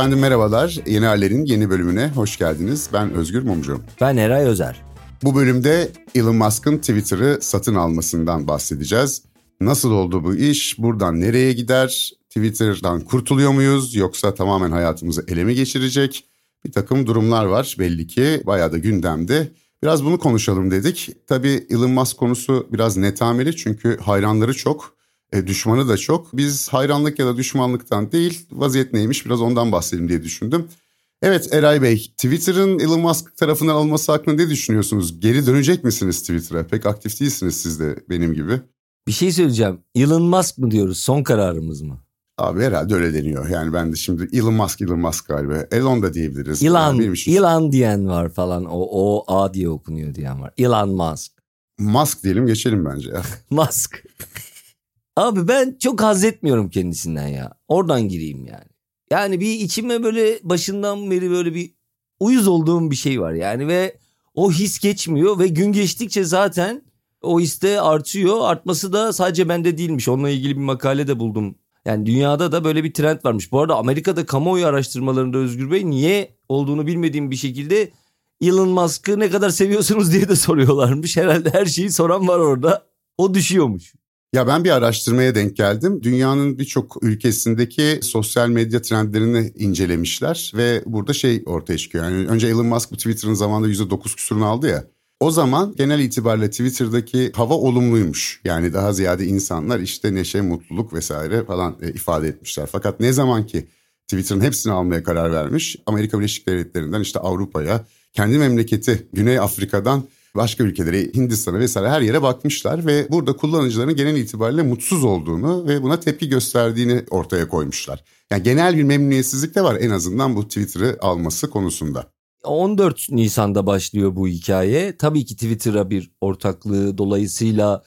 Efendim merhabalar. Yeni Haller'in yeni bölümüne hoş geldiniz. Ben Özgür Mumcu. Ben Eray Özer. Bu bölümde Elon Musk'ın Twitter'ı satın almasından bahsedeceğiz. Nasıl oldu bu iş? Buradan nereye gider? Twitter'dan kurtuluyor muyuz? Yoksa tamamen hayatımızı ele mi geçirecek? Bir takım durumlar var belli ki. Bayağı da gündemde. Biraz bunu konuşalım dedik. Tabii Elon Musk konusu biraz netameli çünkü hayranları çok. E, düşmanı da çok. Biz hayranlık ya da düşmanlıktan değil vaziyet neymiş biraz ondan bahsedelim diye düşündüm. Evet Eray Bey, Twitter'ın Elon Musk tarafından alınması hakkında ne düşünüyorsunuz? Geri dönecek misiniz Twitter'a? Pek aktif değilsiniz siz de benim gibi. Bir şey söyleyeceğim. Elon Musk mı diyoruz? Son kararımız mı? Abi herhalde öyle deniyor. Yani ben de şimdi Elon Musk, Elon Musk galiba. Elon da diyebiliriz. Elon, yani. Elon diyen var falan. O, o A diye okunuyor diyen var. Elon Musk. Musk diyelim geçelim bence. Musk. Abi ben çok haz etmiyorum kendisinden ya. Oradan gireyim yani. Yani bir içime böyle başından beri böyle bir uyuz olduğum bir şey var yani ve o his geçmiyor ve gün geçtikçe zaten o histe artıyor. Artması da sadece bende değilmiş. Onunla ilgili bir makale de buldum. Yani dünyada da böyle bir trend varmış. Bu arada Amerika'da kamuoyu araştırmalarında Özgür Bey niye olduğunu bilmediğim bir şekilde Elon Musk'ı ne kadar seviyorsunuz diye de soruyorlarmış. Herhalde her şeyi soran var orada. O düşüyormuş. Ya ben bir araştırmaya denk geldim. Dünyanın birçok ülkesindeki sosyal medya trendlerini incelemişler ve burada şey ortaya çıkıyor. Yani önce Elon Musk bu Twitter'ın zamanında %9 küsurunu aldı ya. O zaman genel itibariyle Twitter'daki hava olumluymuş. Yani daha ziyade insanlar işte neşe, mutluluk vesaire falan e, ifade etmişler. Fakat ne zaman ki Twitter'ın hepsini almaya karar vermiş, Amerika Birleşik Devletleri'nden işte Avrupa'ya, kendi memleketi Güney Afrika'dan başka ülkelere, Hindistan'a vesaire her yere bakmışlar ve burada kullanıcıların genel itibariyle mutsuz olduğunu ve buna tepki gösterdiğini ortaya koymuşlar. Yani genel bir memnuniyetsizlik de var en azından bu Twitter'ı alması konusunda. 14 Nisan'da başlıyor bu hikaye. Tabii ki Twitter'a bir ortaklığı dolayısıyla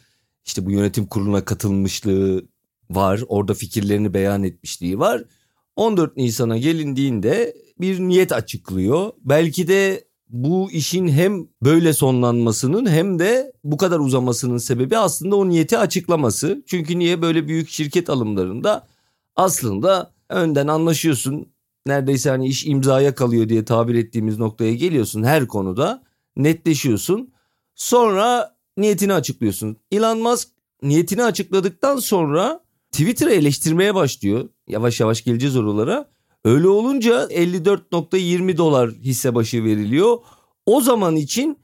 işte bu yönetim kuruluna katılmışlığı var. Orada fikirlerini beyan etmişliği var. 14 Nisan'a gelindiğinde bir niyet açıklıyor. Belki de bu işin hem böyle sonlanmasının hem de bu kadar uzamasının sebebi aslında o niyeti açıklaması. Çünkü niye böyle büyük şirket alımlarında aslında önden anlaşıyorsun. Neredeyse hani iş imzaya kalıyor diye tabir ettiğimiz noktaya geliyorsun her konuda. Netleşiyorsun. Sonra niyetini açıklıyorsun. Elon Musk niyetini açıkladıktan sonra Twitter'ı eleştirmeye başlıyor. Yavaş yavaş geleceğiz oralara. Öyle olunca 54.20 dolar hisse başı veriliyor. O zaman için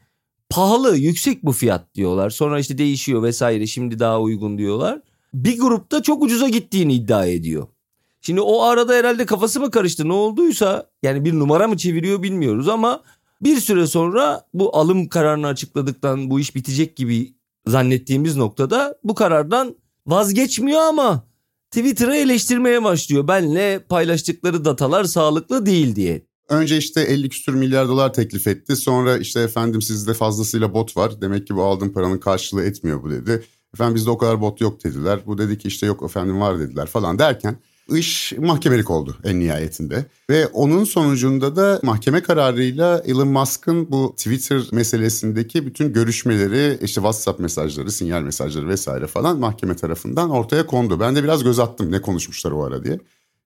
pahalı, yüksek bu fiyat diyorlar. Sonra işte değişiyor vesaire. Şimdi daha uygun diyorlar. Bir grupta çok ucuza gittiğini iddia ediyor. Şimdi o arada herhalde kafası mı karıştı ne olduysa yani bir numara mı çeviriyor bilmiyoruz ama bir süre sonra bu alım kararını açıkladıktan bu iş bitecek gibi zannettiğimiz noktada bu karardan vazgeçmiyor ama Twitter'ı eleştirmeye başlıyor. Benle paylaştıkları datalar sağlıklı değil diye. Önce işte 50 küsür milyar dolar teklif etti. Sonra işte efendim sizde fazlasıyla bot var. Demek ki bu aldığım paranın karşılığı etmiyor bu dedi. Efendim bizde o kadar bot yok dediler. Bu dedi ki işte yok efendim var dediler falan derken iş mahkemelik oldu en nihayetinde. Ve onun sonucunda da mahkeme kararıyla Elon Musk'ın bu Twitter meselesindeki bütün görüşmeleri, işte WhatsApp mesajları, sinyal mesajları vesaire falan mahkeme tarafından ortaya kondu. Ben de biraz göz attım ne konuşmuşlar o ara diye.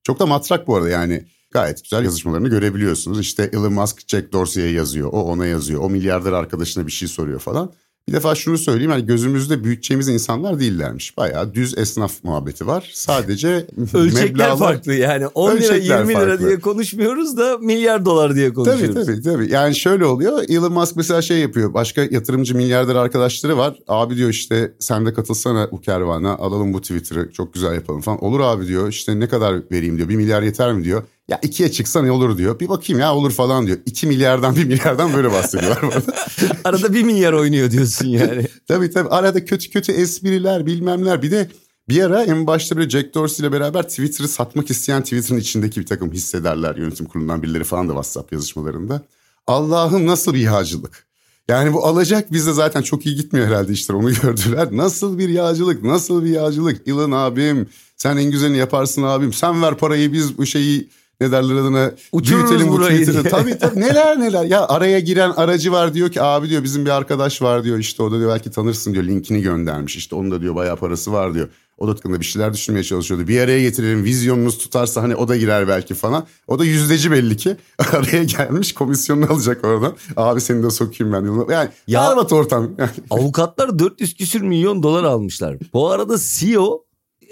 Çok da matrak bu arada yani gayet güzel yazışmalarını görebiliyorsunuz. İşte Elon Musk Jack Dorsey'e yazıyor, o ona yazıyor, o milyarder arkadaşına bir şey soruyor falan. Bir defa şunu söyleyeyim yani gözümüzde büyüteceğimiz insanlar değillermiş. Bayağı düz esnaf muhabbeti var. Sadece Ölçekler meblağlar, farklı yani 10 lira 20 lira diye konuşmuyoruz da milyar dolar diye konuşuyoruz. Tabii tabii tabii. Yani şöyle oluyor Elon Musk mesela şey yapıyor. Başka yatırımcı milyarder arkadaşları var. Abi diyor işte sen de katılsana bu kervana alalım bu Twitter'ı çok güzel yapalım falan. Olur abi diyor işte ne kadar vereyim diyor. Bir milyar yeter mi diyor. Ya ikiye çıksa ne olur diyor. Bir bakayım ya olur falan diyor. İki milyardan bir milyardan böyle bahsediyorlar. arada bir milyar oynuyor diyorsun yani. tabii tabii arada kötü kötü espriler bilmemler. Bir de bir ara en başta böyle Jack Dorsey ile beraber Twitter'ı satmak isteyen Twitter'ın içindeki bir takım hissederler. Yönetim kurulundan birileri falan da WhatsApp yazışmalarında. Allah'ım nasıl bir yağcılık. Yani bu alacak bizde zaten çok iyi gitmiyor herhalde işler onu gördüler. Nasıl bir yağcılık nasıl bir yağcılık. Elon abim sen en güzelini yaparsın abim. Sen ver parayı biz bu şeyi ne derler adına Uçururuz büyütelim bu Twitter'ı. tabii tabii neler neler. Ya araya giren aracı var diyor ki abi diyor bizim bir arkadaş var diyor işte o da diyor belki tanırsın diyor linkini göndermiş. işte onun da diyor bayağı parası var diyor. O da hakkında bir şeyler düşünmeye çalışıyordu. Bir araya getirelim vizyonunuz tutarsa hani o da girer belki falan. O da yüzdeci belli ki. Araya gelmiş komisyonunu alacak oradan. Abi seni de sokayım ben. Yani ya, berbat ortam. avukatlar 400 küsür milyon dolar almışlar. Bu arada CEO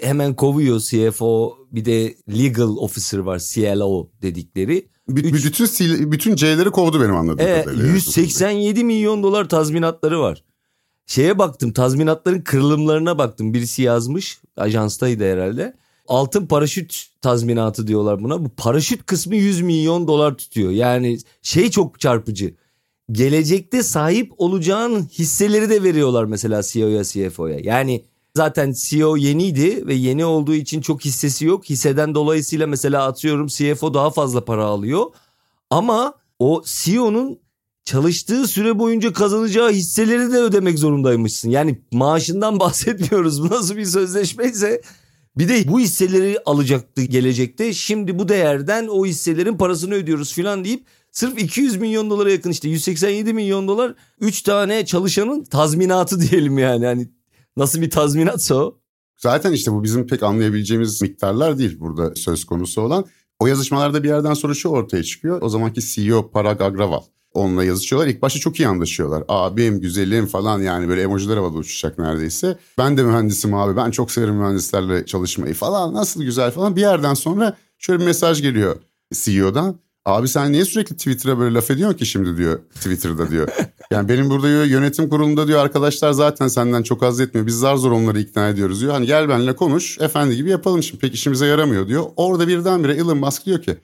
hemen kovuyor CFO bir de legal officer var CLO dedikleri. B- Üç, bütün bütün C'leri kovdu benim anladığım e, kadarıyla. 187 milyon dolar tazminatları var. Şeye baktım tazminatların kırılımlarına baktım. Birisi yazmış ajanstaydı herhalde. Altın paraşüt tazminatı diyorlar buna. Bu paraşüt kısmı 100 milyon dolar tutuyor. Yani şey çok çarpıcı. Gelecekte sahip olacağın hisseleri de veriyorlar mesela CEO'ya CFO'ya. Yani zaten CEO yeniydi ve yeni olduğu için çok hissesi yok. Hisseden dolayısıyla mesela atıyorum CFO daha fazla para alıyor. Ama o CEO'nun çalıştığı süre boyunca kazanacağı hisseleri de ödemek zorundaymışsın. Yani maaşından bahsetmiyoruz. Bu nasıl bir sözleşmeyse bir de bu hisseleri alacaktı gelecekte. Şimdi bu değerden o hisselerin parasını ödüyoruz falan deyip sırf 200 milyon dolara yakın işte 187 milyon dolar 3 tane çalışanın tazminatı diyelim yani. Hani nasıl bir tazminatsa o. Zaten işte bu bizim pek anlayabileceğimiz miktarlar değil burada söz konusu olan. O yazışmalarda bir yerden sonra şu ortaya çıkıyor. O zamanki CEO Parag Agrawal onunla yazışıyorlar. İlk başta çok iyi anlaşıyorlar. Abim, güzelim falan yani böyle emojiler havada uçacak neredeyse. Ben de mühendisim abi ben çok severim mühendislerle çalışmayı falan nasıl güzel falan. Bir yerden sonra şöyle bir mesaj geliyor CEO'dan. Abi sen niye sürekli Twitter'a böyle laf ediyorsun ki şimdi diyor Twitter'da diyor. Yani benim burada diyor yönetim kurulunda diyor arkadaşlar zaten senden çok az etmiyor. Biz zar zor onları ikna ediyoruz diyor. Hani gel benimle konuş efendi gibi yapalım şimdi pek işimize yaramıyor diyor. Orada birdenbire Elon Musk diyor ki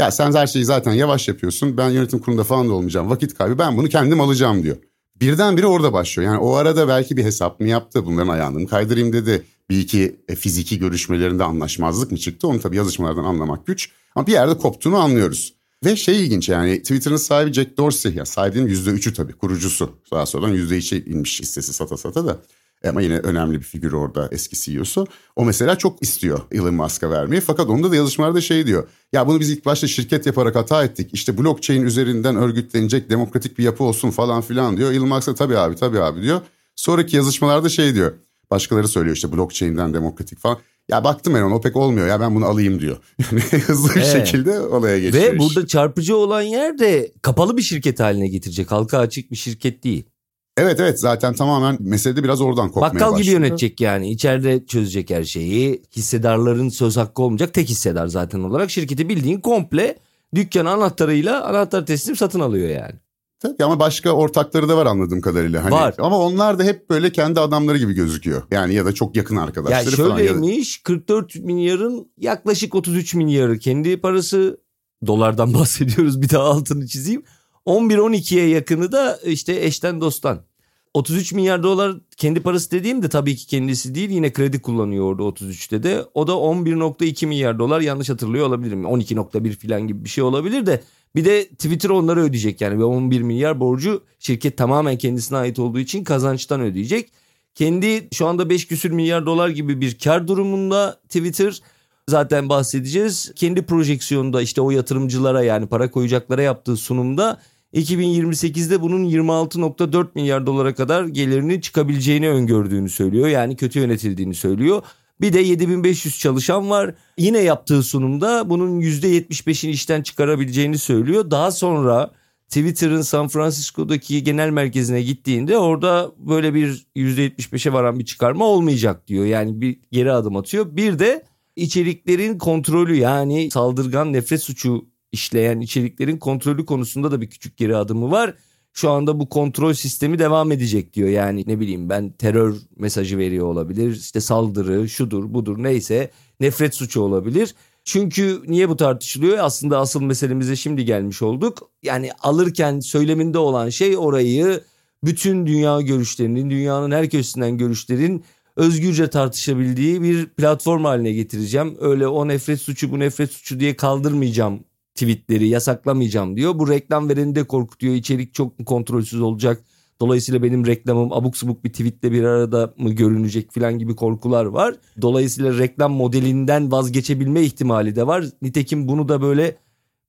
ya sen her şeyi zaten yavaş yapıyorsun. Ben yönetim kurulunda falan da olmayacağım. Vakit kaybı ben bunu kendim alacağım diyor. Birdenbire orada başlıyor. Yani o arada belki bir hesap mı yaptı? Bunların ayağını mı kaydırayım dedi. Bir iki e, fiziki görüşmelerinde anlaşmazlık mı çıktı? Onu tabii yazışmalardan anlamak güç. Ama bir yerde koptuğunu anlıyoruz. Ve şey ilginç yani Twitter'ın sahibi Jack Dorsey ya sahibinin %3'ü tabii kurucusu. Daha sonradan %2'ye inmiş hissesi sata sata da. Ama yine önemli bir figür orada eski CEO'su. O mesela çok istiyor Elon Musk'a vermeyi. Fakat onda da yazışmalarda şey diyor. Ya bunu biz ilk başta şirket yaparak hata ettik. İşte blockchain üzerinden örgütlenecek demokratik bir yapı olsun falan filan diyor. Elon Musk da tabii abi tabii abi diyor. Sonraki yazışmalarda şey diyor. Başkaları söylüyor işte blockchain'den demokratik falan. Ya baktım ben ona o pek olmuyor ya ben bunu alayım diyor. Yani hızlı bir evet. şekilde olaya geçiyor. Ve burada çarpıcı olan yer de kapalı bir şirket haline getirecek. Halka açık bir şirket değil. Evet evet zaten tamamen meselede biraz oradan kopmaya Bakkal başlıyor. gibi yönetecek yani. İçeride çözecek her şeyi. Hissedarların söz hakkı olmayacak. Tek hissedar zaten olarak. Şirketi bildiğin komple dükkan anahtarıyla anahtar teslim satın alıyor yani. Tabii ama başka ortakları da var anladığım kadarıyla. Hani, var. Ama onlar da hep böyle kendi adamları gibi gözüküyor. Yani ya da çok yakın arkadaşları ya falan. Şöyleymiş 44 milyarın yaklaşık 33 milyarı kendi parası. Dolardan bahsediyoruz bir daha altını çizeyim. 11-12'ye yakını da işte eşten dosttan. 33 milyar dolar kendi parası dediğim de tabii ki kendisi değil yine kredi kullanıyor orada 33'te de. O da 11.2 milyar dolar yanlış hatırlıyor olabilirim. 12.1 falan gibi bir şey olabilir de bir de Twitter onları ödeyecek yani ve 11 milyar borcu şirket tamamen kendisine ait olduğu için kazançtan ödeyecek. Kendi şu anda 5 küsür milyar dolar gibi bir kar durumunda Twitter zaten bahsedeceğiz. Kendi projeksiyonunda işte o yatırımcılara yani para koyacaklara yaptığı sunumda 2028'de bunun 26.4 milyar dolara kadar gelirini çıkabileceğini öngördüğünü söylüyor. Yani kötü yönetildiğini söylüyor. Bir de 7500 çalışan var. Yine yaptığı sunumda bunun %75'ini işten çıkarabileceğini söylüyor. Daha sonra Twitter'ın San Francisco'daki genel merkezine gittiğinde orada böyle bir %75'e varan bir çıkarma olmayacak diyor. Yani bir geri adım atıyor. Bir de içeriklerin kontrolü yani saldırgan nefret suçu işleyen içeriklerin kontrolü konusunda da bir küçük geri adımı var. Şu anda bu kontrol sistemi devam edecek diyor. Yani ne bileyim ben terör mesajı veriyor olabilir. İşte saldırı, şudur, budur neyse nefret suçu olabilir. Çünkü niye bu tartışılıyor? Aslında asıl meselemize şimdi gelmiş olduk. Yani alırken söyleminde olan şey orayı bütün dünya görüşlerinin, dünyanın her köşesinden görüşlerin özgürce tartışabildiği bir platform haline getireceğim. Öyle o nefret suçu bu nefret suçu diye kaldırmayacağım tweetleri yasaklamayacağım diyor. Bu reklam vereni de korkutuyor. İçerik çok kontrolsüz olacak? Dolayısıyla benim reklamım abuk subuk bir tweetle bir arada mı görünecek falan gibi korkular var. Dolayısıyla reklam modelinden vazgeçebilme ihtimali de var. Nitekim bunu da böyle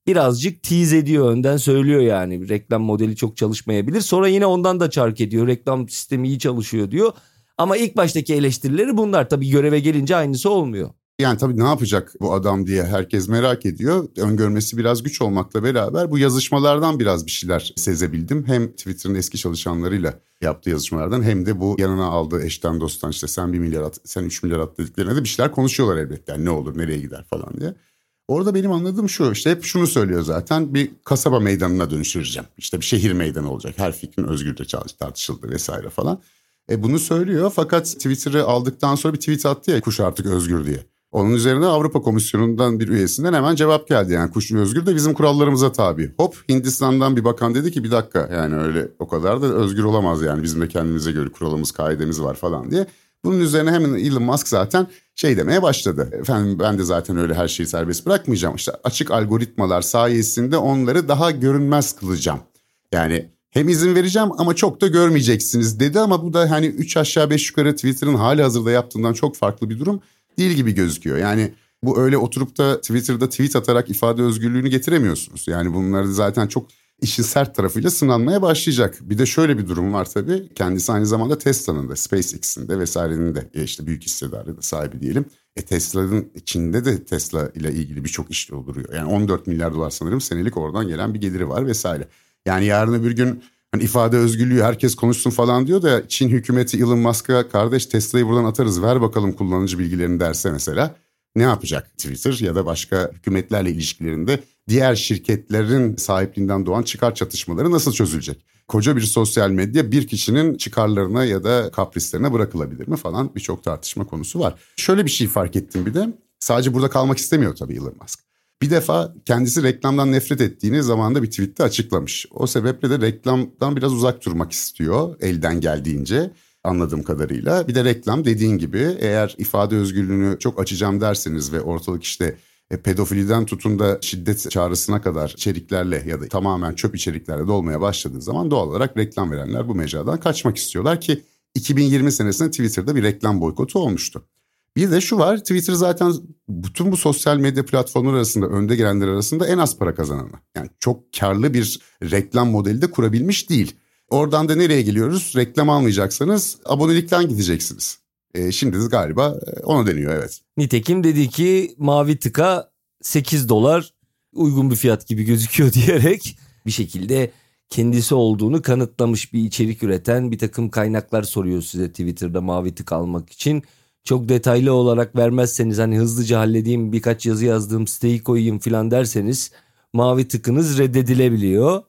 birazcık tease ediyor önden söylüyor yani. Reklam modeli çok çalışmayabilir. Sonra yine ondan da çark ediyor. Reklam sistemi iyi çalışıyor diyor. Ama ilk baştaki eleştirileri bunlar. Tabii göreve gelince aynısı olmuyor. Yani tabii ne yapacak bu adam diye herkes merak ediyor. Öngörmesi biraz güç olmakla beraber bu yazışmalardan biraz bir şeyler sezebildim. Hem Twitter'ın eski çalışanlarıyla yaptığı yazışmalardan hem de bu yanına aldığı eşten dosttan işte sen bir milyar at, sen üç milyar at dediklerine de bir şeyler konuşuyorlar elbette. Yani ne olur, nereye gider falan diye. Orada benim anladığım şu işte hep şunu söylüyor zaten bir kasaba meydanına dönüştüreceğim. İşte bir şehir meydanı olacak. Her fikrin özgürce tartışıldı vesaire falan. E bunu söylüyor fakat Twitter'ı aldıktan sonra bir tweet attı ya kuş artık özgür diye. Onun üzerine Avrupa Komisyonu'ndan bir üyesinden hemen cevap geldi. Yani kuş özgür de bizim kurallarımıza tabi. Hop Hindistan'dan bir bakan dedi ki bir dakika yani öyle o kadar da özgür olamaz yani bizim de kendimize göre kuralımız kaidemiz var falan diye. Bunun üzerine hemen Elon Musk zaten şey demeye başladı. Efendim ben de zaten öyle her şeyi serbest bırakmayacağım. İşte açık algoritmalar sayesinde onları daha görünmez kılacağım. Yani hem izin vereceğim ama çok da görmeyeceksiniz dedi ama bu da hani 3 aşağı 5 yukarı Twitter'ın hali hazırda yaptığından çok farklı bir durum değil gibi gözüküyor. Yani bu öyle oturup da Twitter'da tweet atarak ifade özgürlüğünü getiremiyorsunuz. Yani bunları zaten çok işin sert tarafıyla sınanmaya başlayacak. Bir de şöyle bir durum var tabii. Kendisi aynı zamanda Tesla'nın da, SpaceX'in de vesairenin de e, işte büyük hissedarı da sahibi diyelim. E Tesla'nın içinde de Tesla ile ilgili birçok iş dolduruyor. Yani 14 milyar dolar sanırım senelik oradan gelen bir geliri var vesaire. Yani yarın öbür gün hani ifade özgürlüğü herkes konuşsun falan diyor da Çin hükümeti Elon Musk'a kardeş Tesla'yı buradan atarız ver bakalım kullanıcı bilgilerini derse mesela ne yapacak Twitter ya da başka hükümetlerle ilişkilerinde diğer şirketlerin sahipliğinden doğan çıkar çatışmaları nasıl çözülecek? Koca bir sosyal medya bir kişinin çıkarlarına ya da kaprislerine bırakılabilir mi falan birçok tartışma konusu var. Şöyle bir şey fark ettim bir de sadece burada kalmak istemiyor tabii Elon Musk. Bir defa kendisi reklamdan nefret ettiğini zamanında bir tweette açıklamış. O sebeple de reklamdan biraz uzak durmak istiyor elden geldiğince anladığım kadarıyla. Bir de reklam dediğin gibi eğer ifade özgürlüğünü çok açacağım derseniz ve ortalık işte e, pedofiliden tutun da şiddet çağrısına kadar içeriklerle ya da tamamen çöp içeriklerle dolmaya başladığı zaman doğal olarak reklam verenler bu mecradan kaçmak istiyorlar ki 2020 senesinde Twitter'da bir reklam boykotu olmuştu. Bir de şu var Twitter zaten bütün bu sosyal medya platformları arasında önde gelenler arasında en az para kazananı. Yani çok karlı bir reklam modeli de kurabilmiş değil. Oradan da nereye geliyoruz? Reklam almayacaksanız abonelikten gideceksiniz. E, şimdi de galiba e, ona deniyor evet. Nitekim dedi ki mavi tıka 8 dolar uygun bir fiyat gibi gözüküyor diyerek bir şekilde kendisi olduğunu kanıtlamış bir içerik üreten bir takım kaynaklar soruyor size Twitter'da mavi tık almak için. Çok detaylı olarak vermezseniz hani hızlıca halledeyim birkaç yazı yazdığım siteyi koyayım filan derseniz mavi tıkınız reddedilebiliyor.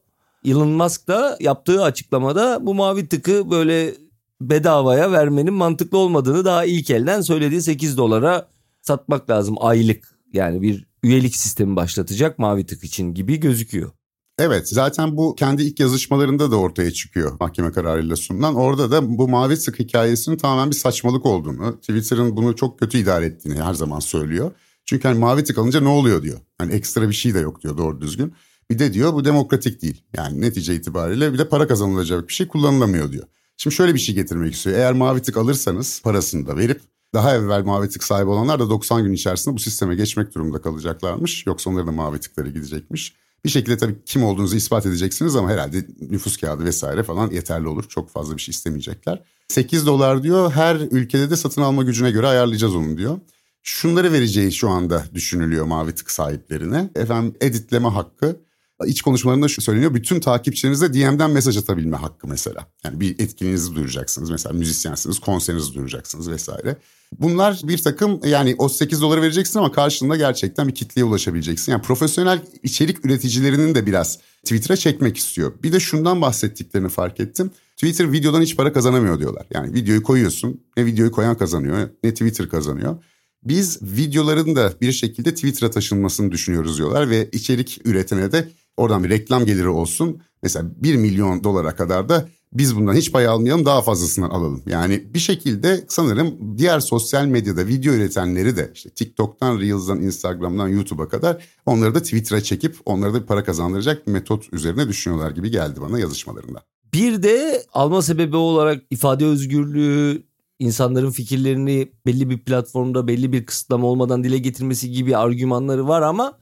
Elon Musk da yaptığı açıklamada bu mavi tıkı böyle bedavaya vermenin mantıklı olmadığını daha ilk elden söylediği 8 dolara satmak lazım aylık. Yani bir üyelik sistemi başlatacak mavi tık için gibi gözüküyor. Evet zaten bu kendi ilk yazışmalarında da ortaya çıkıyor mahkeme kararıyla sunulan. Orada da bu mavi sık hikayesinin tamamen bir saçmalık olduğunu, Twitter'ın bunu çok kötü idare ettiğini her zaman söylüyor. Çünkü hani mavi tık alınca ne oluyor diyor. Hani ekstra bir şey de yok diyor doğru düzgün. Bir de diyor bu demokratik değil. Yani netice itibariyle bir de para kazanılacak bir şey kullanılamıyor diyor. Şimdi şöyle bir şey getirmek istiyor. Eğer mavi tık alırsanız parasını da verip daha evvel mavi tık sahibi olanlar da 90 gün içerisinde bu sisteme geçmek durumunda kalacaklarmış. Yoksa onların da mavi tıkları gidecekmiş. Bir şekilde tabii kim olduğunuzu ispat edeceksiniz ama herhalde nüfus kağıdı vesaire falan yeterli olur. Çok fazla bir şey istemeyecekler. 8 dolar diyor her ülkede de satın alma gücüne göre ayarlayacağız onu diyor. Şunları vereceği şu anda düşünülüyor mavi tık sahiplerine. Efendim editleme hakkı, iç konuşmalarında şu söyleniyor. Bütün takipçilerinize DM'den mesaj atabilme hakkı mesela. Yani bir etkinliğinizi duyuracaksınız. Mesela müzisyensiniz, konserinizi duyuracaksınız vesaire. Bunlar bir takım yani o 8 doları vereceksin ama karşılığında gerçekten bir kitleye ulaşabileceksin. Yani profesyonel içerik üreticilerinin de biraz Twitter'a çekmek istiyor. Bir de şundan bahsettiklerini fark ettim. Twitter videodan hiç para kazanamıyor diyorlar. Yani videoyu koyuyorsun ne videoyu koyan kazanıyor ne Twitter kazanıyor. Biz videoların da bir şekilde Twitter'a taşınmasını düşünüyoruz diyorlar ve içerik üretene de Oradan bir reklam geliri olsun. Mesela 1 milyon dolara kadar da biz bundan hiç pay almayalım daha fazlasından alalım. Yani bir şekilde sanırım diğer sosyal medyada video üretenleri de işte TikTok'tan, Reels'dan, Instagram'dan, YouTube'a kadar onları da Twitter'a çekip onlara da para kazandıracak bir metot üzerine düşünüyorlar gibi geldi bana yazışmalarında. Bir de alma sebebi olarak ifade özgürlüğü, insanların fikirlerini belli bir platformda belli bir kısıtlama olmadan dile getirmesi gibi argümanları var ama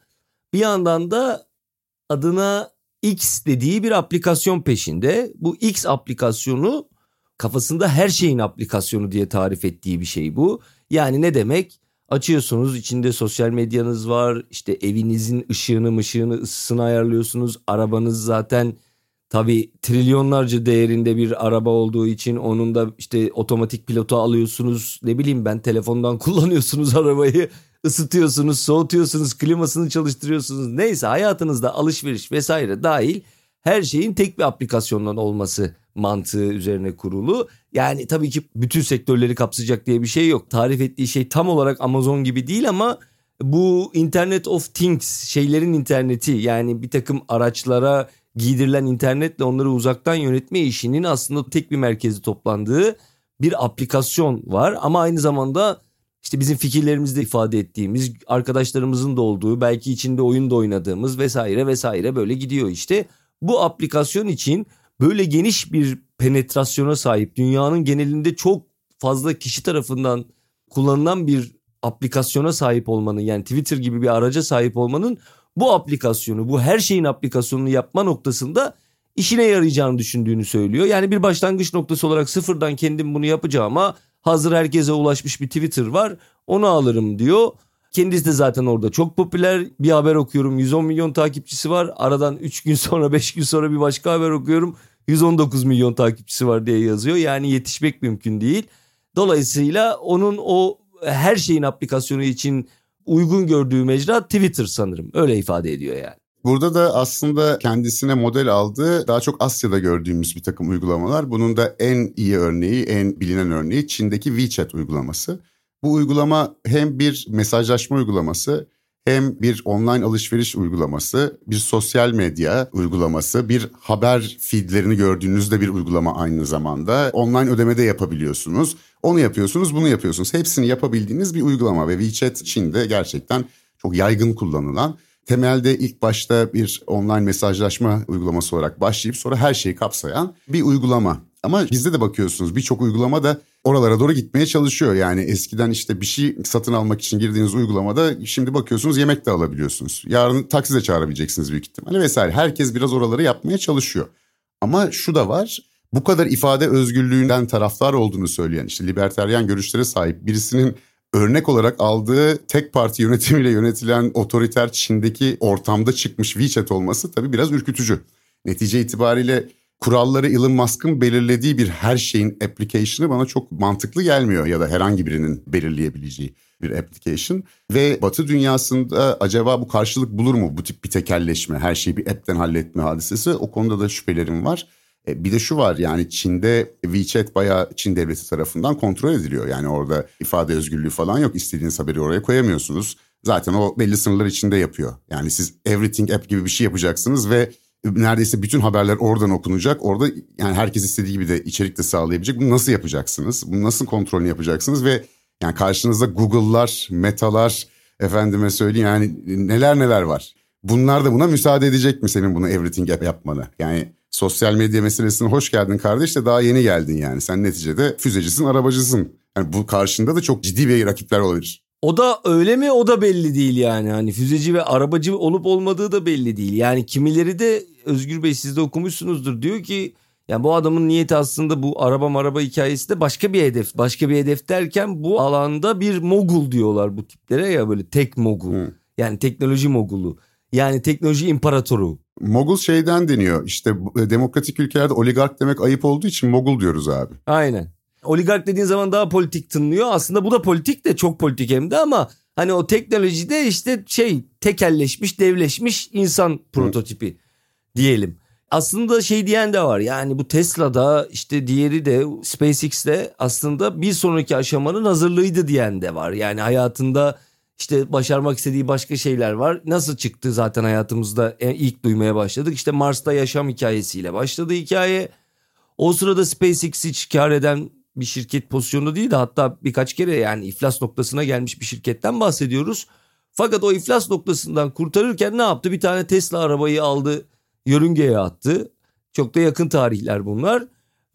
bir yandan da adına X dediği bir aplikasyon peşinde. Bu X aplikasyonu kafasında her şeyin aplikasyonu diye tarif ettiği bir şey bu. Yani ne demek? Açıyorsunuz içinde sosyal medyanız var işte evinizin ışığını mışığını ısısını ayarlıyorsunuz. Arabanız zaten tabi trilyonlarca değerinde bir araba olduğu için onun da işte otomatik pilotu alıyorsunuz. Ne bileyim ben telefondan kullanıyorsunuz arabayı ısıtıyorsunuz soğutuyorsunuz klimasını çalıştırıyorsunuz. Neyse hayatınızda alışveriş vesaire dahil her şeyin tek bir aplikasyondan olması mantığı üzerine kurulu. Yani tabii ki bütün sektörleri kapsayacak diye bir şey yok. Tarif ettiği şey tam olarak Amazon gibi değil ama bu Internet of Things şeylerin interneti yani bir takım araçlara giydirilen internetle onları uzaktan yönetme işinin aslında tek bir merkezi toplandığı bir aplikasyon var ama aynı zamanda işte bizim fikirlerimizde ifade ettiğimiz arkadaşlarımızın da olduğu belki içinde oyun da oynadığımız vesaire vesaire böyle gidiyor işte. Bu aplikasyon için böyle geniş bir penetrasyona sahip dünyanın genelinde çok fazla kişi tarafından kullanılan bir aplikasyona sahip olmanın yani Twitter gibi bir araca sahip olmanın bu aplikasyonu bu her şeyin aplikasyonunu yapma noktasında işine yarayacağını düşündüğünü söylüyor. Yani bir başlangıç noktası olarak sıfırdan kendim bunu yapacağıma hazır herkese ulaşmış bir Twitter var onu alırım diyor. Kendisi de zaten orada çok popüler. Bir haber okuyorum 110 milyon takipçisi var. Aradan 3 gün sonra 5 gün sonra bir başka haber okuyorum. 119 milyon takipçisi var diye yazıyor. Yani yetişmek mümkün değil. Dolayısıyla onun o her şeyin aplikasyonu için uygun gördüğü mecra Twitter sanırım. Öyle ifade ediyor yani. Burada da aslında kendisine model aldığı daha çok Asya'da gördüğümüz bir takım uygulamalar. Bunun da en iyi örneği, en bilinen örneği Çin'deki WeChat uygulaması. Bu uygulama hem bir mesajlaşma uygulaması hem bir online alışveriş uygulaması, bir sosyal medya uygulaması, bir haber feedlerini gördüğünüzde bir uygulama aynı zamanda. Online ödeme de yapabiliyorsunuz. Onu yapıyorsunuz, bunu yapıyorsunuz. Hepsini yapabildiğiniz bir uygulama ve WeChat Çin'de gerçekten çok yaygın kullanılan temelde ilk başta bir online mesajlaşma uygulaması olarak başlayıp sonra her şeyi kapsayan bir uygulama. Ama bizde de bakıyorsunuz birçok uygulama da oralara doğru gitmeye çalışıyor. Yani eskiden işte bir şey satın almak için girdiğiniz uygulamada şimdi bakıyorsunuz yemek de alabiliyorsunuz. Yarın taksi de çağırabileceksiniz büyük ihtimalle vesaire. Herkes biraz oraları yapmaya çalışıyor. Ama şu da var bu kadar ifade özgürlüğünden taraftar olduğunu söyleyen işte liberteryan görüşlere sahip birisinin örnek olarak aldığı tek parti yönetimiyle yönetilen otoriter Çin'deki ortamda çıkmış WeChat olması tabii biraz ürkütücü. Netice itibariyle kuralları Elon Musk'ın belirlediği bir her şeyin application'ı bana çok mantıklı gelmiyor ya da herhangi birinin belirleyebileceği bir application ve Batı dünyasında acaba bu karşılık bulur mu bu tip bir tekelleşme her şeyi bir app'ten halletme hadisesi o konuda da şüphelerim var. E, bir de şu var yani Çin'de WeChat bayağı Çin devleti tarafından kontrol ediliyor. Yani orada ifade özgürlüğü falan yok. İstediğiniz haberi oraya koyamıyorsunuz. Zaten o belli sınırlar içinde yapıyor. Yani siz everything app gibi bir şey yapacaksınız ve neredeyse bütün haberler oradan okunacak. Orada yani herkes istediği gibi de içerik de sağlayabilecek. Bunu nasıl yapacaksınız? Bunu nasıl kontrolünü yapacaksınız ve yani karşınızda Google'lar, Meta'lar, efendime söyleyeyim yani neler neler var. Bunlar da buna müsaade edecek mi senin bunu everything app yapmana? Yani sosyal medya meselesine hoş geldin kardeş de daha yeni geldin yani. Sen neticede füzecisin, arabacısın. Yani bu karşında da çok ciddi bir rakipler olabilir. O da öyle mi o da belli değil yani. Hani füzeci ve arabacı olup olmadığı da belli değil. Yani kimileri de Özgür Bey siz de okumuşsunuzdur diyor ki yani bu adamın niyeti aslında bu araba maraba hikayesi de başka bir hedef. Başka bir hedef derken bu alanda bir mogul diyorlar bu tiplere ya böyle tek mogul. Hı. Yani teknoloji mogulu. Yani teknoloji imparatoru. Mogul şeyden deniyor işte e, demokratik ülkelerde oligark demek ayıp olduğu için mogul diyoruz abi. Aynen. Oligark dediğin zaman daha politik tınlıyor. Aslında bu da politik de çok politik hem de ama hani o teknolojide işte şey tekelleşmiş, devleşmiş insan prototipi Hı. diyelim. Aslında şey diyen de var yani bu Tesla'da işte diğeri de SpaceX'te aslında bir sonraki aşamanın hazırlığıydı diyen de var. Yani hayatında işte başarmak istediği başka şeyler var. Nasıl çıktı zaten hayatımızda ilk duymaya başladık. İşte Mars'ta yaşam hikayesiyle başladı hikaye. O sırada SpaceX hiç kar eden bir şirket pozisyonu değil de hatta birkaç kere yani iflas noktasına gelmiş bir şirketten bahsediyoruz. Fakat o iflas noktasından kurtarırken ne yaptı? Bir tane Tesla arabayı aldı, yörüngeye attı. Çok da yakın tarihler bunlar.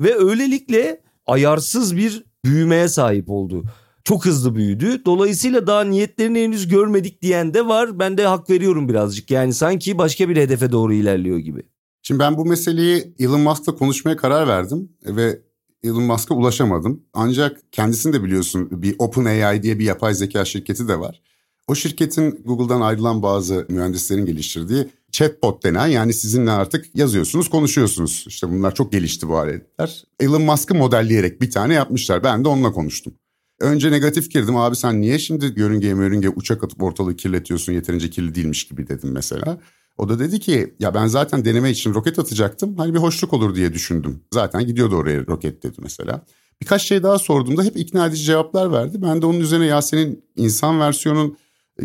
Ve öylelikle ayarsız bir büyümeye sahip oldu çok hızlı büyüdü. Dolayısıyla daha niyetlerini henüz görmedik diyen de var. Ben de hak veriyorum birazcık. Yani sanki başka bir hedefe doğru ilerliyor gibi. Şimdi ben bu meseleyi Elon Musk'la konuşmaya karar verdim ve Elon Musk'a ulaşamadım. Ancak kendisini de biliyorsun bir OpenAI diye bir yapay zeka şirketi de var. O şirketin Google'dan ayrılan bazı mühendislerin geliştirdiği chatbot denen yani sizinle artık yazıyorsunuz konuşuyorsunuz. İşte bunlar çok gelişti bu aletler. Elon Musk'ı modelleyerek bir tane yapmışlar. Ben de onunla konuştum. Önce negatif girdim abi sen niye şimdi yörüngeye yörüngeye uçak atıp ortalığı kirletiyorsun yeterince kirli değilmiş gibi dedim mesela. O da dedi ki ya ben zaten deneme için roket atacaktım. Hani bir hoşluk olur diye düşündüm. Zaten gidiyordu oraya roket dedi mesela. Birkaç şey daha sorduğumda hep ikna edici cevaplar verdi. Ben de onun üzerine ya senin insan versiyonun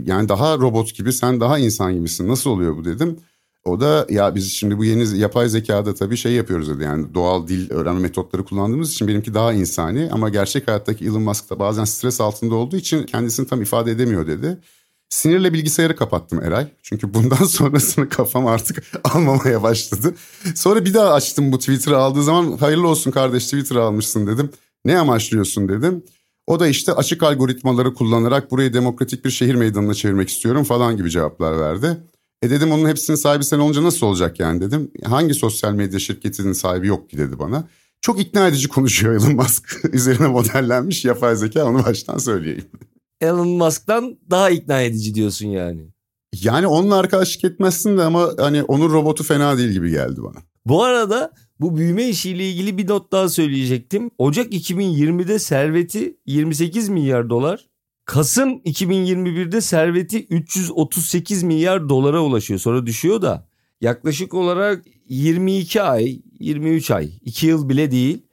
yani daha robot gibi sen daha insan gibisin nasıl oluyor bu dedim. O da ya biz şimdi bu yeni yapay zekada tabii şey yapıyoruz dedi. Yani doğal dil öğrenme metotları kullandığımız için benimki daha insani. Ama gerçek hayattaki Elon Musk da bazen stres altında olduğu için kendisini tam ifade edemiyor dedi. Sinirle bilgisayarı kapattım Eray. Çünkü bundan sonrasını kafam artık almamaya başladı. Sonra bir daha açtım bu Twitter'ı aldığı zaman hayırlı olsun kardeş Twitter almışsın dedim. Ne amaçlıyorsun dedim. O da işte açık algoritmaları kullanarak burayı demokratik bir şehir meydanına çevirmek istiyorum falan gibi cevaplar verdi. E dedim onun hepsinin sahibi sen olunca nasıl olacak yani dedim. Hangi sosyal medya şirketinin sahibi yok ki dedi bana. Çok ikna edici konuşuyor Elon Musk. Üzerine modellenmiş yapay zeka onu baştan söyleyeyim. Elon Musk'tan daha ikna edici diyorsun yani. Yani onunla arkadaşlık etmezsin de ama hani onun robotu fena değil gibi geldi bana. Bu arada bu büyüme işiyle ilgili bir not daha söyleyecektim. Ocak 2020'de serveti 28 milyar dolar. Kasım 2021'de serveti 338 milyar dolara ulaşıyor. Sonra düşüyor da yaklaşık olarak 22 ay, 23 ay, 2 yıl bile değil.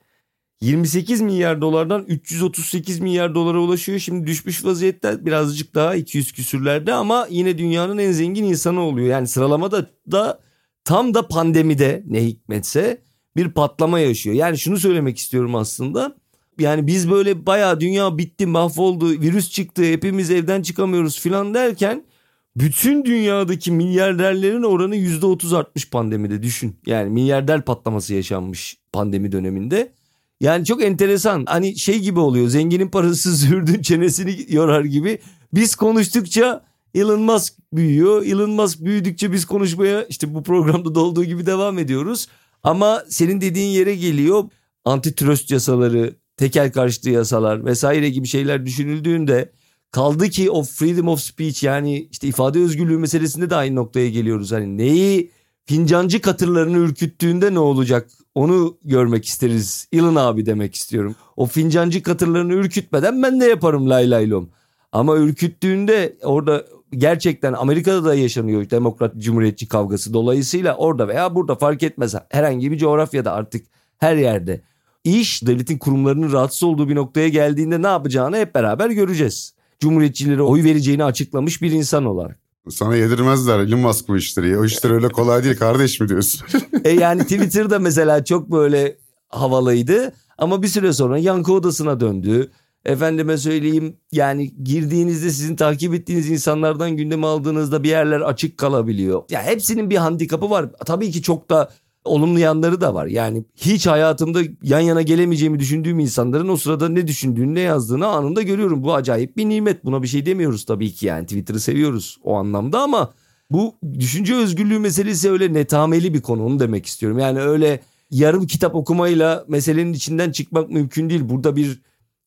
28 milyar dolardan 338 milyar dolara ulaşıyor. Şimdi düşmüş vaziyette birazcık daha 200 küsürlerde ama yine dünyanın en zengin insanı oluyor. Yani sıralamada da tam da pandemide ne hikmetse bir patlama yaşıyor. Yani şunu söylemek istiyorum aslında. Yani biz böyle bayağı dünya bitti mahvoldu virüs çıktı hepimiz evden çıkamıyoruz filan derken bütün dünyadaki milyarderlerin oranı %30 artmış pandemide düşün. Yani milyarder patlaması yaşanmış pandemi döneminde. Yani çok enteresan hani şey gibi oluyor zenginin parası zürdün çenesini yorar gibi. Biz konuştukça Elon Musk büyüyor. Elon Musk büyüdükçe biz konuşmaya işte bu programda da olduğu gibi devam ediyoruz. Ama senin dediğin yere geliyor antitrust yasaları, tekel karşıtı yasalar vesaire gibi şeyler düşünüldüğünde kaldı ki o freedom of speech yani işte ifade özgürlüğü meselesinde de aynı noktaya geliyoruz. Hani neyi fincancı katırlarını ürküttüğünde ne olacak onu görmek isteriz. Elon abi demek istiyorum. O fincancı katırlarını ürkütmeden ben de yaparım lay lay lom. Ama ürküttüğünde orada gerçekten Amerika'da da yaşanıyor demokrat cumhuriyetçi kavgası. Dolayısıyla orada veya burada fark etmez herhangi bir coğrafyada artık her yerde iş devletin kurumlarının rahatsız olduğu bir noktaya geldiğinde ne yapacağını hep beraber göreceğiz. Cumhuriyetçilere oy vereceğini açıklamış bir insan olarak. Sana yedirmezler Elon Musk bu işleri. O işler öyle kolay değil kardeş mi diyorsun? e yani Twitter'da mesela çok böyle havalıydı ama bir süre sonra yankı odasına döndü. Efendime söyleyeyim yani girdiğinizde sizin takip ettiğiniz insanlardan gündeme aldığınızda bir yerler açık kalabiliyor. Ya hepsinin bir handikapı var. Tabii ki çok da olumlu yanları da var. Yani hiç hayatımda yan yana gelemeyeceğimi düşündüğüm insanların o sırada ne düşündüğünü ne yazdığını anında görüyorum. Bu acayip bir nimet. Buna bir şey demiyoruz tabii ki yani Twitter'ı seviyoruz o anlamda ama bu düşünce özgürlüğü meselesi öyle netameli bir konu onu demek istiyorum. Yani öyle yarım kitap okumayla meselenin içinden çıkmak mümkün değil. Burada bir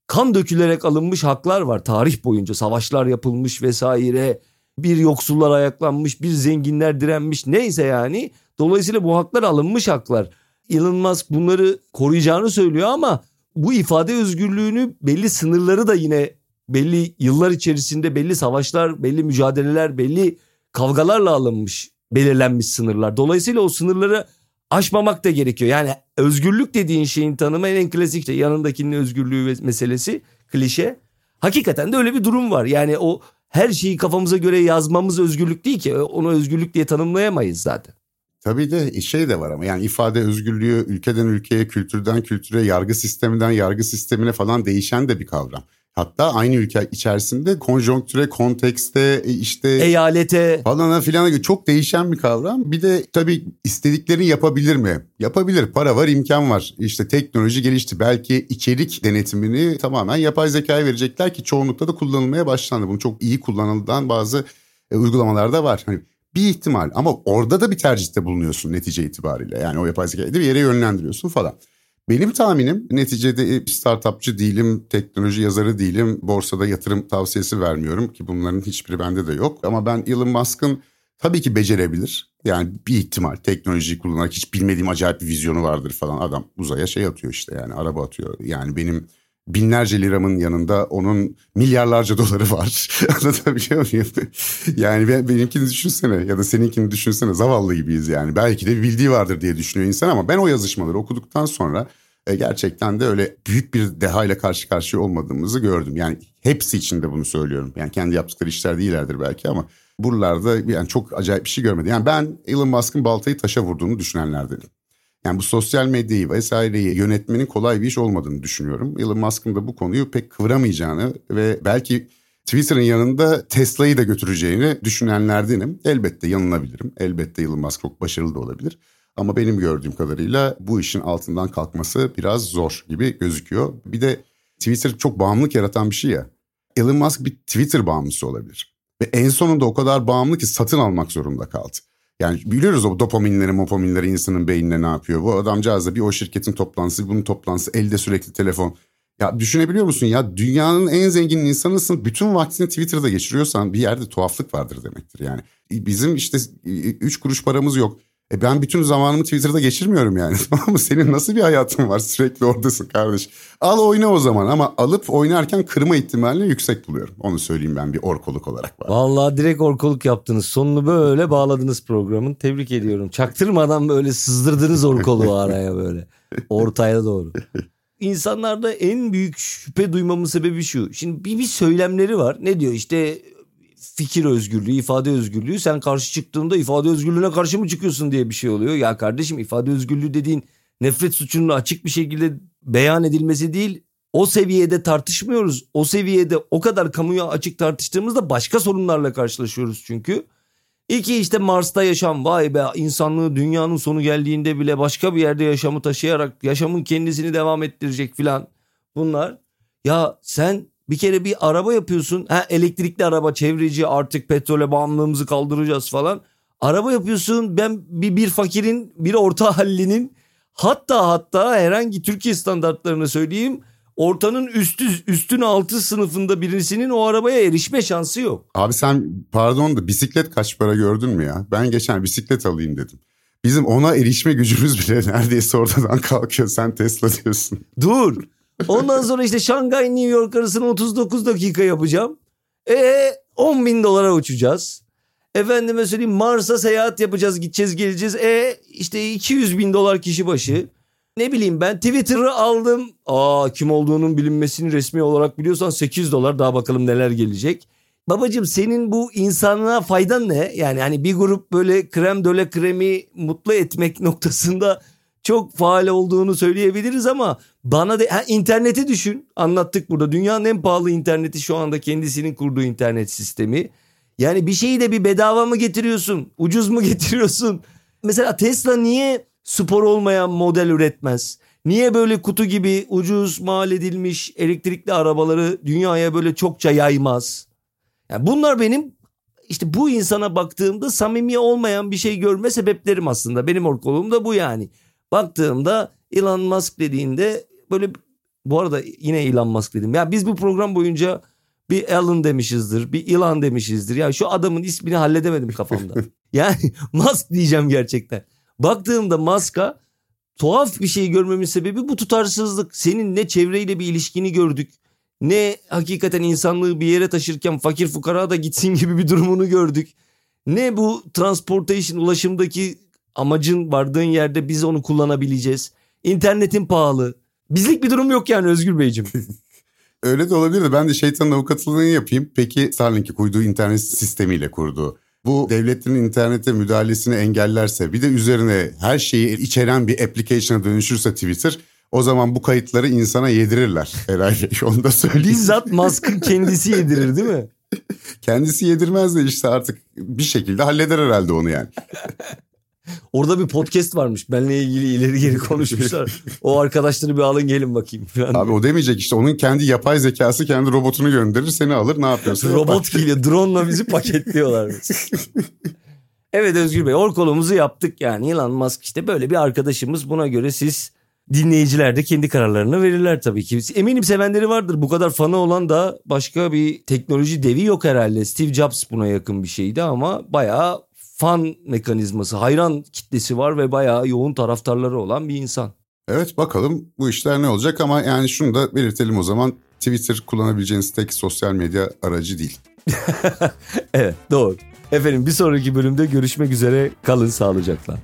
kan dökülerek alınmış haklar var tarih boyunca savaşlar yapılmış vesaire bir yoksullar ayaklanmış bir zenginler direnmiş neyse yani dolayısıyla bu haklar alınmış haklar Elon Musk bunları koruyacağını söylüyor ama bu ifade özgürlüğünü belli sınırları da yine belli yıllar içerisinde belli savaşlar belli mücadeleler belli kavgalarla alınmış belirlenmiş sınırlar dolayısıyla o sınırları aşmamak da gerekiyor. Yani özgürlük dediğin şeyin tanımı en klasik yanındakinin özgürlüğü meselesi klişe. Hakikaten de öyle bir durum var. Yani o her şeyi kafamıza göre yazmamız özgürlük değil ki. Onu özgürlük diye tanımlayamayız zaten. Tabii de şey de var ama yani ifade özgürlüğü ülkeden ülkeye, kültürden kültüre, yargı sisteminden yargı sistemine falan değişen de bir kavram. Hatta aynı ülke içerisinde konjonktüre, kontekste, e, işte eyalete falana filana çok değişen bir kavram. Bir de tabii istediklerini yapabilir mi? Yapabilir. Para var, imkan var. İşte teknoloji gelişti. Belki içerik denetimini tamamen yapay zekaya verecekler ki çoğunlukla da kullanılmaya başlandı. Bunu çok iyi kullanılan bazı e, uygulamalar da var. Hani bir ihtimal ama orada da bir tercihte bulunuyorsun netice itibariyle. Yani o yapay zekayı bir yere yönlendiriyorsun falan. Benim tahminim neticede startupçı değilim, teknoloji yazarı değilim, borsada yatırım tavsiyesi vermiyorum ki bunların hiçbiri bende de yok. Ama ben Elon Musk'ın tabii ki becerebilir. Yani bir ihtimal teknolojiyi kullanarak hiç bilmediğim acayip bir vizyonu vardır falan. Adam uzaya şey atıyor işte yani araba atıyor. Yani benim binlerce liramın yanında onun milyarlarca doları var. Anlatabiliyor muyum? yani ben, benimkini düşünsene ya da seninkini düşünsene zavallı gibiyiz yani. Belki de bildiği vardır diye düşünüyor insan ama ben o yazışmaları okuduktan sonra e, gerçekten de öyle büyük bir deha ile karşı karşıya olmadığımızı gördüm. Yani hepsi için de bunu söylüyorum. Yani kendi yaptıkları işler değillerdir belki ama buralarda yani çok acayip bir şey görmedim. Yani ben Elon Musk'ın baltayı taşa vurduğunu düşünenlerdenim. Yani bu sosyal medyayı vesaireyi yönetmenin kolay bir iş olmadığını düşünüyorum. Elon Musk'ın da bu konuyu pek kıvıramayacağını ve belki Twitter'ın yanında Tesla'yı da götüreceğini düşünenlerdenim. Elbette yanılabilirim. Elbette Elon Musk çok başarılı da olabilir. Ama benim gördüğüm kadarıyla bu işin altından kalkması biraz zor gibi gözüküyor. Bir de Twitter çok bağımlılık yaratan bir şey ya. Elon Musk bir Twitter bağımlısı olabilir. Ve en sonunda o kadar bağımlı ki satın almak zorunda kaldı. Yani biliyoruz o dopaminleri, mopaminleri insanın beynine ne yapıyor. Bu adamcağız da bir o şirketin toplantısı, bunun toplantısı, elde sürekli telefon. Ya düşünebiliyor musun ya dünyanın en zengin insanısın bütün vaktini Twitter'da geçiriyorsan bir yerde tuhaflık vardır demektir yani. Bizim işte üç kuruş paramız yok. E ben bütün zamanımı Twitter'da geçirmiyorum yani. Tamam mı? Senin nasıl bir hayatın var? Sürekli oradasın kardeş. Al oyna o zaman ama alıp oynarken kırma ihtimalini yüksek buluyorum. Onu söyleyeyim ben bir orkoluk olarak. Var. Vallahi direkt orkoluk yaptınız. Sonunu böyle bağladınız programın. Tebrik ediyorum. Çaktırmadan böyle sızdırdınız orkoluğu araya böyle. Ortaya doğru. İnsanlarda en büyük şüphe duymamın sebebi şu. Şimdi bir, bir söylemleri var. Ne diyor işte fikir özgürlüğü, ifade özgürlüğü sen karşı çıktığında ifade özgürlüğüne karşı mı çıkıyorsun diye bir şey oluyor. Ya kardeşim ifade özgürlüğü dediğin nefret suçunun açık bir şekilde beyan edilmesi değil. O seviyede tartışmıyoruz. O seviyede o kadar kamuya açık tartıştığımızda başka sorunlarla karşılaşıyoruz çünkü. İki işte Mars'ta yaşam vay be insanlığı dünyanın sonu geldiğinde bile başka bir yerde yaşamı taşıyarak yaşamın kendisini devam ettirecek filan bunlar. Ya sen bir kere bir araba yapıyorsun. Ha elektrikli araba çevreci artık petrole bağımlılığımızı kaldıracağız falan. Araba yapıyorsun ben bir, bir fakirin bir orta hallinin hatta hatta herhangi Türkiye standartlarını söyleyeyim ortanın üstü üstün altı sınıfında birisinin o arabaya erişme şansı yok. Abi sen pardon da bisiklet kaç para gördün mü ya? Ben geçen bisiklet alayım dedim. Bizim ona erişme gücümüz bile neredeyse ortadan kalkıyor. Sen Tesla diyorsun. Dur. Ondan sonra işte Şangay New York arasını 39 dakika yapacağım. E 10 bin dolara uçacağız. Efendime söyleyeyim Mars'a seyahat yapacağız gideceğiz geleceğiz. E işte 200 bin dolar kişi başı. Ne bileyim ben Twitter'ı aldım. Aa kim olduğunun bilinmesini resmi olarak biliyorsan 8 dolar daha bakalım neler gelecek. Babacım senin bu insanlığa faydan ne? Yani hani bir grup böyle krem döle kremi mutlu etmek noktasında çok faal olduğunu söyleyebiliriz ama bana de ha, interneti düşün. Anlattık burada. Dünyanın en pahalı interneti şu anda kendisinin kurduğu internet sistemi. Yani bir şeyi de bir bedava mı getiriyorsun? Ucuz mu getiriyorsun? Mesela Tesla niye spor olmayan model üretmez? Niye böyle kutu gibi ucuz mal edilmiş elektrikli arabaları dünyaya böyle çokça yaymaz? Yani bunlar benim işte bu insana baktığımda samimi olmayan bir şey görme sebeplerim aslında. Benim orkoluğum da bu yani. Baktığımda Elon Musk dediğinde böyle bu arada yine Elon Musk dedim. Ya biz bu program boyunca bir Elon demişizdir, bir Elon demişizdir. Ya şu adamın ismini halledemedim kafamda. yani Musk diyeceğim gerçekten. Baktığımda Musk'a tuhaf bir şey görmemin sebebi bu tutarsızlık. Senin ne çevreyle bir ilişkini gördük. Ne hakikaten insanlığı bir yere taşırken fakir fukara da gitsin gibi bir durumunu gördük. Ne bu transportation ulaşımdaki amacın vardığın yerde biz onu kullanabileceğiz. İnternetin pahalı. Bizlik bir durum yok yani Özgür Beyciğim. Öyle de olabilir de ben de şeytanın avukatlığını yapayım. Peki Starlink'i kurduğu internet sistemiyle kurdu. Bu devletlerin internete müdahalesini engellerse bir de üzerine her şeyi içeren bir application'a dönüşürse Twitter o zaman bu kayıtları insana yedirirler herhalde. Onu da söyleyeyim. Bizzat Musk'ın kendisi yedirir değil mi? Kendisi yedirmez de işte artık bir şekilde halleder herhalde onu yani. Orada bir podcast varmış. Benle ilgili ileri geri konuşmuşlar. o arkadaşları bir alın gelin bakayım. Falan. Abi o demeyecek işte. Onun kendi yapay zekası kendi robotunu gönderir seni alır ne yapıyorsun? Robot geliyor. Drone'la bizi paketliyorlar. evet Özgür Bey orkolumuzu yaptık yani. Elon Musk işte böyle bir arkadaşımız. Buna göre siz dinleyiciler de kendi kararlarını verirler tabii ki. Eminim sevenleri vardır. Bu kadar fanı olan da başka bir teknoloji devi yok herhalde. Steve Jobs buna yakın bir şeydi ama bayağı fan mekanizması, hayran kitlesi var ve bayağı yoğun taraftarları olan bir insan. Evet bakalım bu işler ne olacak ama yani şunu da belirtelim o zaman. Twitter kullanabileceğiniz tek sosyal medya aracı değil. evet doğru. Efendim bir sonraki bölümde görüşmek üzere. Kalın sağlıcakla.